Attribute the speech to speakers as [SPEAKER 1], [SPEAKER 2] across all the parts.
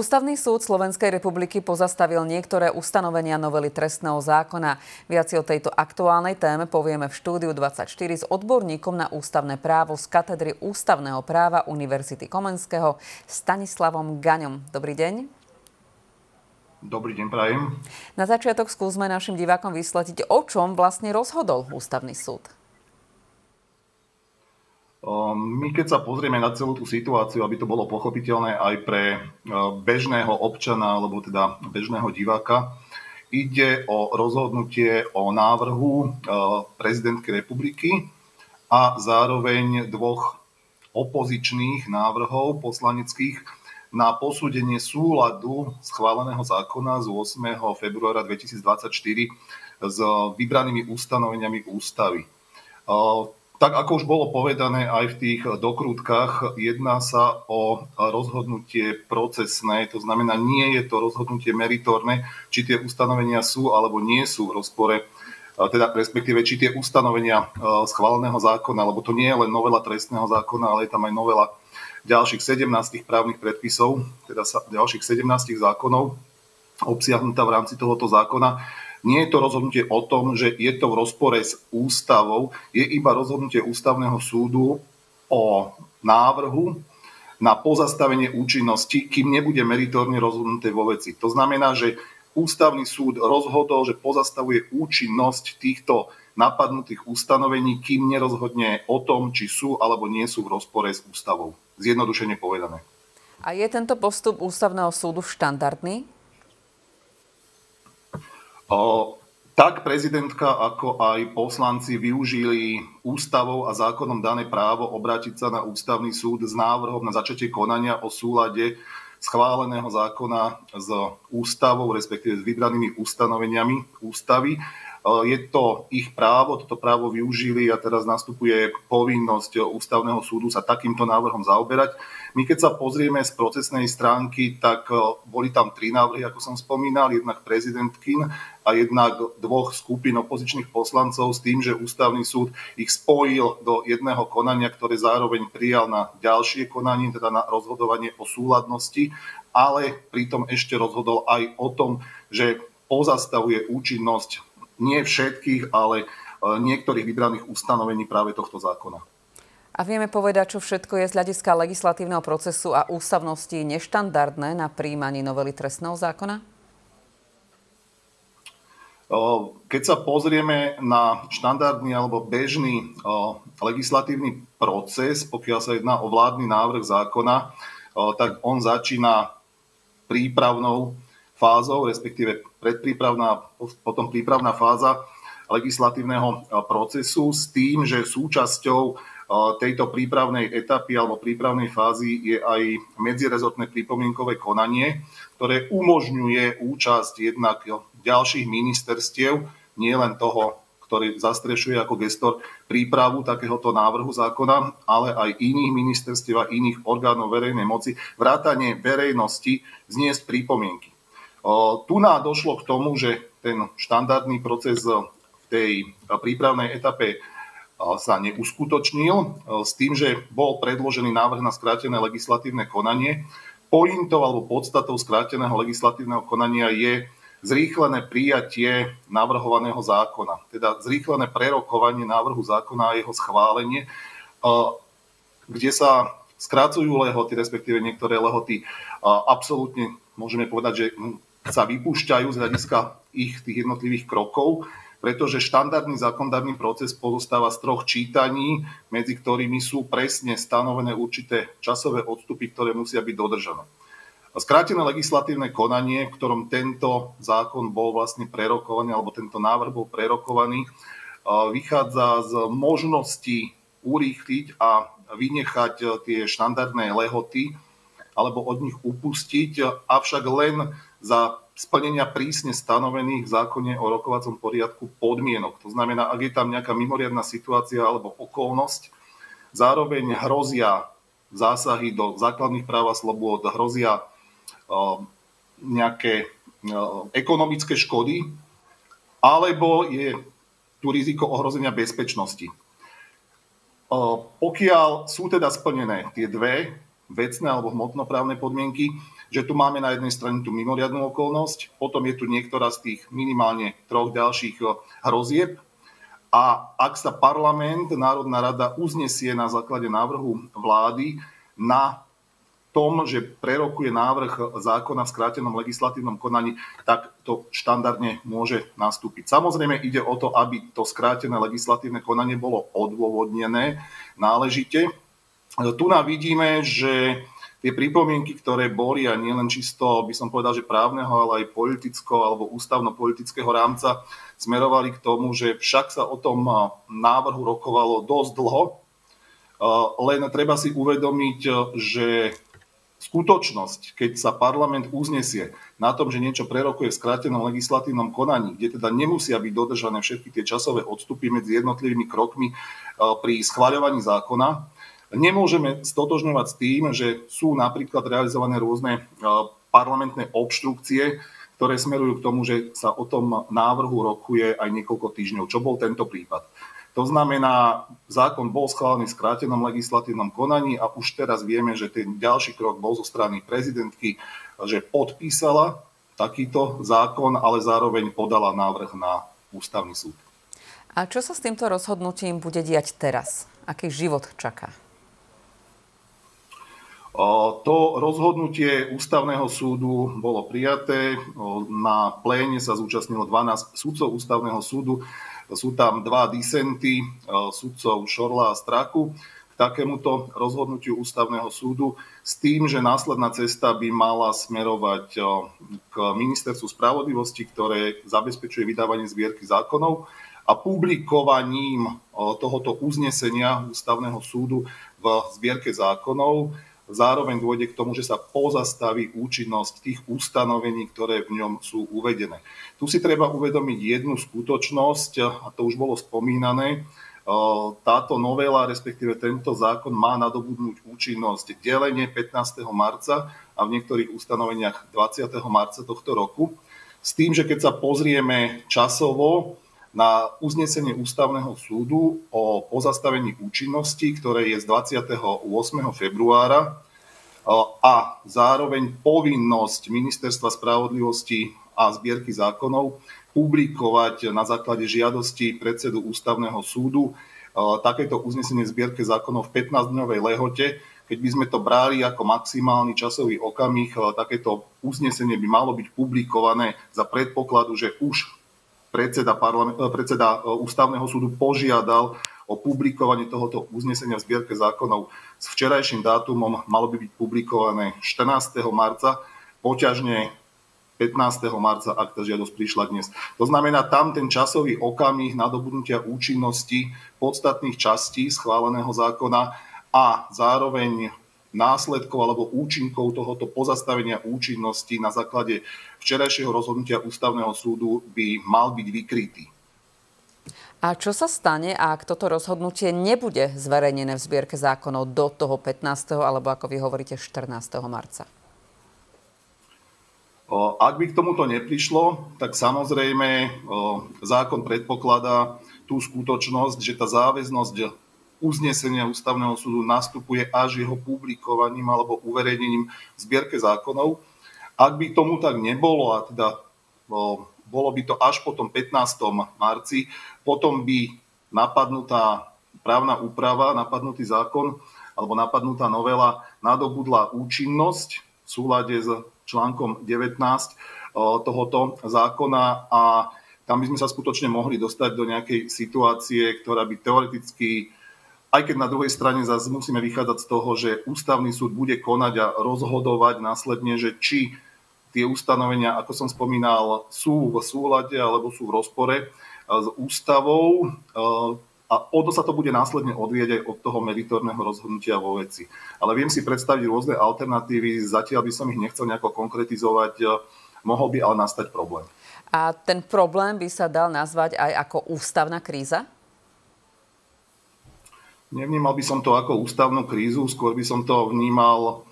[SPEAKER 1] Ústavný súd Slovenskej republiky pozastavil niektoré ustanovenia novely trestného zákona. Viac o tejto aktuálnej téme povieme v štúdiu 24 s odborníkom na ústavné právo z katedry ústavného práva Univerzity Komenského Stanislavom Gaňom. Dobrý deň.
[SPEAKER 2] Dobrý deň, prajem.
[SPEAKER 1] Na začiatok skúsme našim divákom vysletiť, o čom vlastne rozhodol Ústavný súd.
[SPEAKER 2] Ehm, my keď sa pozrieme na celú tú situáciu, aby to bolo pochopiteľné aj pre e, bežného občana alebo teda bežného diváka, ide o rozhodnutie o návrhu e, prezidentky republiky a zároveň dvoch opozičných návrhov poslaneckých na posúdenie súladu schváleného zákona z 8. februára 2024 s vybranými ustanoveniami ústavy. E, tak ako už bolo povedané aj v tých dokrutkách, jedná sa o rozhodnutie procesné, to znamená, nie je to rozhodnutie meritorné, či tie ustanovenia sú alebo nie sú v rozpore, teda respektíve či tie ustanovenia schváleného zákona, lebo to nie je len novela trestného zákona, ale je tam aj novela ďalších 17 právnych predpisov, teda ďalších 17 zákonov obsiahnutá v rámci tohoto zákona, nie je to rozhodnutie o tom, že je to v rozpore s ústavou, je iba rozhodnutie ústavného súdu o návrhu na pozastavenie účinnosti, kým nebude meritorne rozhodnuté vo veci. To znamená, že ústavný súd rozhodol, že pozastavuje účinnosť týchto napadnutých ustanovení, kým nerozhodne o tom, či sú alebo nie sú v rozpore s ústavou. Zjednodušene povedané.
[SPEAKER 1] A je tento postup ústavného súdu štandardný?
[SPEAKER 2] Tak prezidentka, ako aj poslanci využili ústavou a zákonom dané právo obrátiť sa na ústavný súd s návrhom na začatie konania o súlade schváleného zákona s ústavou, respektíve s vybranými ustanoveniami ústavy. Je to ich právo, toto právo využili a teraz nastupuje povinnosť ústavného súdu sa takýmto návrhom zaoberať. My keď sa pozrieme z procesnej stránky, tak boli tam tri návrhy, ako som spomínal, jednak prezidentkin a jednak dvoch skupín opozičných poslancov s tým, že ústavný súd ich spojil do jedného konania, ktoré zároveň prijal na ďalšie konanie, teda na rozhodovanie o súladnosti, ale pritom ešte rozhodol aj o tom, že pozastavuje účinnosť nie všetkých, ale e, niektorých vybraných ustanovení práve tohto zákona.
[SPEAKER 1] A vieme povedať, čo všetko je z hľadiska legislatívneho procesu a ústavnosti neštandardné na príjmaní novely trestného zákona?
[SPEAKER 2] Keď sa pozrieme na štandardný alebo bežný legislatívny proces, pokiaľ sa jedná o vládny návrh zákona, tak on začína prípravnou fázou, respektíve predprípravná, potom prípravná fáza legislatívneho procesu s tým, že súčasťou tejto prípravnej etapy alebo prípravnej fázy je aj medzirezortné pripomienkové konanie, ktoré umožňuje účasť jednak ďalších ministerstiev, nie len toho, ktorý zastrešuje ako gestor prípravu takéhoto návrhu zákona, ale aj iných ministerstiev a iných orgánov verejnej moci, vrátanie verejnosti zniesť prípomienky. Tu nám došlo k tomu, že ten štandardný proces v tej prípravnej etape sa neuskutočnil s tým, že bol predložený návrh na skrátené legislatívne konanie. Pointou alebo podstatou skráteného legislatívneho konania je zrýchlené prijatie navrhovaného zákona, teda zrýchlené prerokovanie návrhu zákona a jeho schválenie, kde sa skrácujú lehoty, respektíve niektoré lehoty absolútne môžeme povedať, že sa vypúšťajú z hľadiska ich tých jednotlivých krokov, pretože štandardný zákonodárny proces pozostáva z troch čítaní, medzi ktorými sú presne stanovené určité časové odstupy, ktoré musia byť dodržané. Skrátené legislatívne konanie, v ktorom tento zákon bol vlastne prerokovaný, alebo tento návrh bol prerokovaný, vychádza z možnosti urýchliť a vynechať tie štandardné lehoty, alebo od nich upustiť, avšak len za splnenia prísne stanovených v zákone o rokovacom poriadku podmienok. To znamená, ak je tam nejaká mimoriadná situácia alebo okolnosť, zároveň hrozia zásahy do základných práv a slobôd, hrozia nejaké ekonomické škody, alebo je tu riziko ohrozenia bezpečnosti. Pokiaľ sú teda splnené tie dve vecné alebo hmotnoprávne podmienky, že tu máme na jednej strane tú mimoriadnú okolnosť, potom je tu niektorá z tých minimálne troch ďalších hrozieb, a ak sa parlament, Národná rada uznesie na základe návrhu vlády na tom, že prerokuje návrh zákona v skrátenom legislatívnom konaní, tak to štandardne môže nastúpiť. Samozrejme ide o to, aby to skrátené legislatívne konanie bolo odôvodnené náležite. Tu nám vidíme, že tie pripomienky, ktoré boli a nielen čisto, by som povedal, že právneho, ale aj politického alebo ústavno-politického rámca, smerovali k tomu, že však sa o tom návrhu rokovalo dosť dlho, len treba si uvedomiť, že skutočnosť, keď sa parlament uznesie na tom, že niečo prerokuje v skrátenom legislatívnom konaní, kde teda nemusia byť dodržané všetky tie časové odstupy medzi jednotlivými krokmi pri schváľovaní zákona, Nemôžeme stotožňovať s tým, že sú napríklad realizované rôzne e, parlamentné obštrukcie, ktoré smerujú k tomu, že sa o tom návrhu rokuje aj niekoľko týždňov, čo bol tento prípad. To znamená, zákon bol schválený v skrátenom legislatívnom konaní a už teraz vieme, že ten ďalší krok bol zo strany prezidentky, že podpísala takýto zákon, ale zároveň podala návrh na ústavný súd.
[SPEAKER 1] A čo sa s týmto rozhodnutím bude diať teraz? Aký život čaká?
[SPEAKER 2] To rozhodnutie ústavného súdu bolo prijaté. Na pléne sa zúčastnilo 12 sudcov ústavného súdu. Sú tam dva disenty, sudcov Šorla a Straku takémuto rozhodnutiu ústavného súdu s tým, že následná cesta by mala smerovať k ministerstvu spravodlivosti, ktoré zabezpečuje vydávanie zbierky zákonov a publikovaním tohoto uznesenia ústavného súdu v zbierke zákonov Zároveň dôjde k tomu, že sa pozastaví účinnosť tých ustanovení, ktoré v ňom sú uvedené. Tu si treba uvedomiť jednu skutočnosť, a to už bolo spomínané, táto novela, respektíve tento zákon má nadobudnúť účinnosť delenie 15. marca a v niektorých ustanoveniach 20. marca tohto roku. S tým, že keď sa pozrieme časovo, na uznesenie ústavného súdu o pozastavení účinnosti, ktoré je z 28. februára a zároveň povinnosť Ministerstva spravodlivosti a zbierky zákonov publikovať na základe žiadosti predsedu ústavného súdu takéto uznesenie zbierke zákonov v 15-dňovej lehote. Keď by sme to brali ako maximálny časový okamih, takéto uznesenie by malo byť publikované za predpokladu, že už predseda, eh, predseda eh, ústavného súdu požiadal o publikovanie tohoto uznesenia v zbierke zákonov s včerajším dátumom malo by byť publikované 14. marca, poťažne 15. marca, ak tá žiadosť prišla dnes. To znamená, tam ten časový okamih nadobudnutia účinnosti podstatných častí schváleného zákona a zároveň následkov alebo účinkov tohoto pozastavenia účinnosti na základe včerajšieho rozhodnutia ústavného súdu by mal byť vykrytý.
[SPEAKER 1] A čo sa stane, ak toto rozhodnutie nebude zverejnené v zbierke zákonov do toho 15. alebo ako vy hovoríte 14. marca?
[SPEAKER 2] Ak by k tomuto neprišlo, tak samozrejme zákon predpokladá tú skutočnosť, že tá záväznosť uznesenia ústavného súdu nastupuje až jeho publikovaním alebo uverejnením v zbierke zákonov. Ak by tomu tak nebolo, a teda bolo by to až po tom 15. marci, potom by napadnutá právna úprava, napadnutý zákon alebo napadnutá novela nadobudla účinnosť v súlade s článkom 19 tohoto zákona a tam by sme sa skutočne mohli dostať do nejakej situácie, ktorá by teoreticky aj keď na druhej strane zase musíme vychádzať z toho, že ústavný súd bude konať a rozhodovať následne, že či tie ustanovenia, ako som spomínal, sú v súlade alebo sú v rozpore eh, s ústavou eh, a o to sa to bude následne odvieť aj od toho meritorného rozhodnutia vo veci. Ale viem si predstaviť rôzne alternatívy, zatiaľ by som ich nechcel nejako konkretizovať, eh, mohol by ale nastať problém.
[SPEAKER 1] A ten problém by sa dal nazvať aj ako ústavná kríza?
[SPEAKER 2] Nevnímal by som to ako ústavnú krízu, skôr by som to vnímal,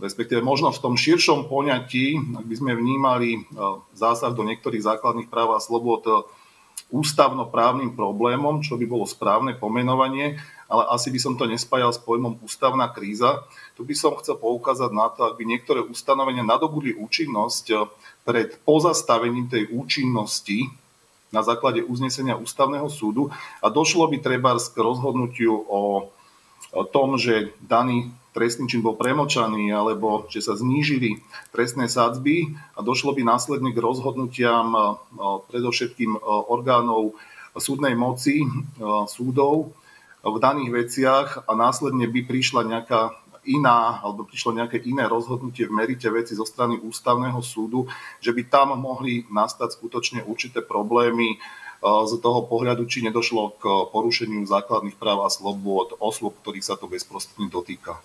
[SPEAKER 2] respektíve možno v tom širšom poňatí, ak by sme vnímali e, zásah do niektorých základných práv a slobod e, ústavnoprávnym problémom, čo by bolo správne pomenovanie, ale asi by som to nespájal s pojmom ústavná kríza. Tu by som chcel poukázať na to, ak by niektoré ustanovenia nadobudli účinnosť pred pozastavením tej účinnosti na základe uznesenia ústavného súdu a došlo by treba k rozhodnutiu o tom, že daný trestný čin bol premočaný alebo že sa znížili trestné sadzby a došlo by následne k rozhodnutiam predovšetkým orgánov súdnej moci, súdov v daných veciach a následne by prišla nejaká iná, alebo prišlo nejaké iné rozhodnutie v merite veci zo strany ústavného súdu, že by tam mohli nastať skutočne určité problémy z toho pohľadu, či nedošlo k porušeniu základných práv a slobôd osôb, ktorých sa to bezprostredne dotýka.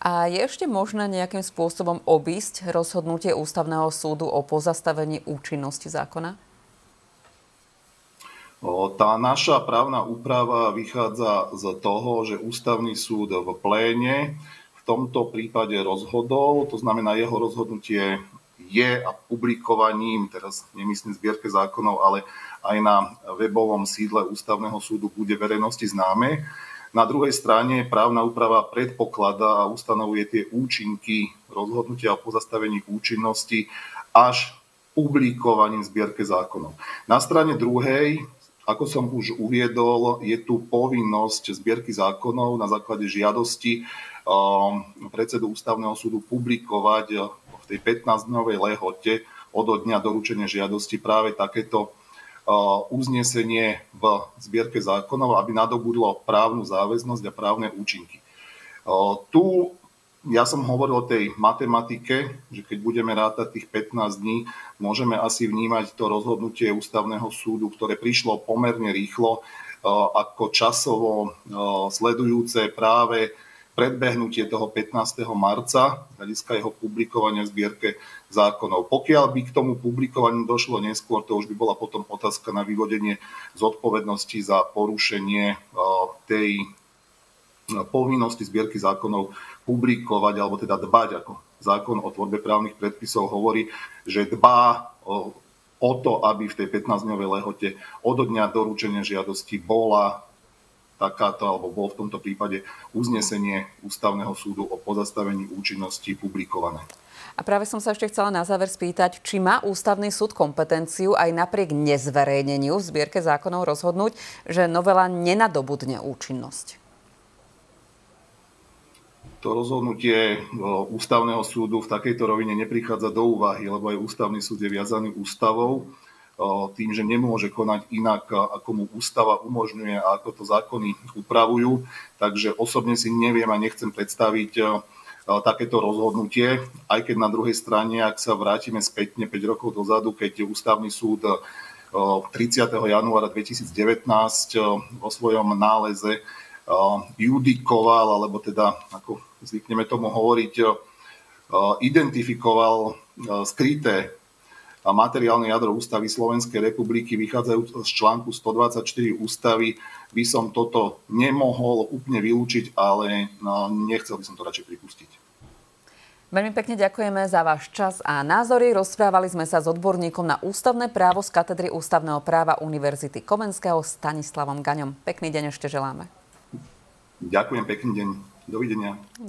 [SPEAKER 1] A je ešte možné nejakým spôsobom obísť rozhodnutie Ústavného súdu o pozastavení účinnosti zákona?
[SPEAKER 2] Tá naša právna úprava vychádza z toho, že Ústavný súd v pléne tomto prípade rozhodol, to znamená jeho rozhodnutie je a publikovaním, teraz nemyslím zbierke zákonov, ale aj na webovom sídle Ústavného súdu bude verejnosti známe. Na druhej strane právna úprava predpokladá a ustanovuje tie účinky rozhodnutia o pozastavení účinnosti až publikovaním zbierke zákonov. Na strane druhej, ako som už uviedol, je tu povinnosť zbierky zákonov na základe žiadosti predsedu Ústavného súdu publikovať v tej 15-dňovej lehote od dňa doručenia žiadosti práve takéto uznesenie v zbierke zákonov, aby nadobudlo právnu záväznosť a právne účinky. Tu ja som hovoril o tej matematike, že keď budeme rátať tých 15 dní, môžeme asi vnímať to rozhodnutie ústavného súdu, ktoré prišlo pomerne rýchlo, ako časovo sledujúce práve predbehnutie toho 15. marca, hľadiska jeho publikovania v zbierke zákonov. Pokiaľ by k tomu publikovaniu došlo neskôr, to už by bola potom otázka na vyvodenie zodpovednosti za porušenie tej povinnosti zbierky zákonov publikovať, alebo teda dbať, ako zákon o tvorbe právnych predpisov hovorí, že dbá o, o to, aby v tej 15-dňovej lehote od dňa doručenia žiadosti bola takáto, alebo bol v tomto prípade uznesenie Ústavného súdu o pozastavení účinnosti publikované.
[SPEAKER 1] A práve som sa ešte chcela na záver spýtať, či má Ústavný súd kompetenciu aj napriek nezverejneniu v zbierke zákonov rozhodnúť, že novela nenadobudne účinnosť.
[SPEAKER 2] To rozhodnutie Ústavného súdu v takejto rovine neprichádza do úvahy, lebo aj Ústavný súd je viazaný ústavou tým, že nemôže konať inak, ako mu ústava umožňuje a ako to zákony upravujú. Takže osobne si neviem a nechcem predstaviť takéto rozhodnutie, aj keď na druhej strane, ak sa vrátime spätne 5 rokov dozadu, keď ústavný súd 30. januára 2019 vo svojom náleze judikoval, alebo teda, ako zvykneme tomu hovoriť, identifikoval skryté a materiálne jadro ústavy Slovenskej republiky vychádzajú z článku 124 ústavy, by som toto nemohol úplne vylúčiť, ale no, nechcel by som to radšej pripustiť.
[SPEAKER 1] Veľmi pekne ďakujeme za váš čas a názory. Rozprávali sme sa s odborníkom na ústavné právo z katedry ústavného práva Univerzity Komenského Stanislavom Gaňom. Pekný deň ešte želáme.
[SPEAKER 2] Ďakujem, pekný deň. Dovidenia. Dovidenia.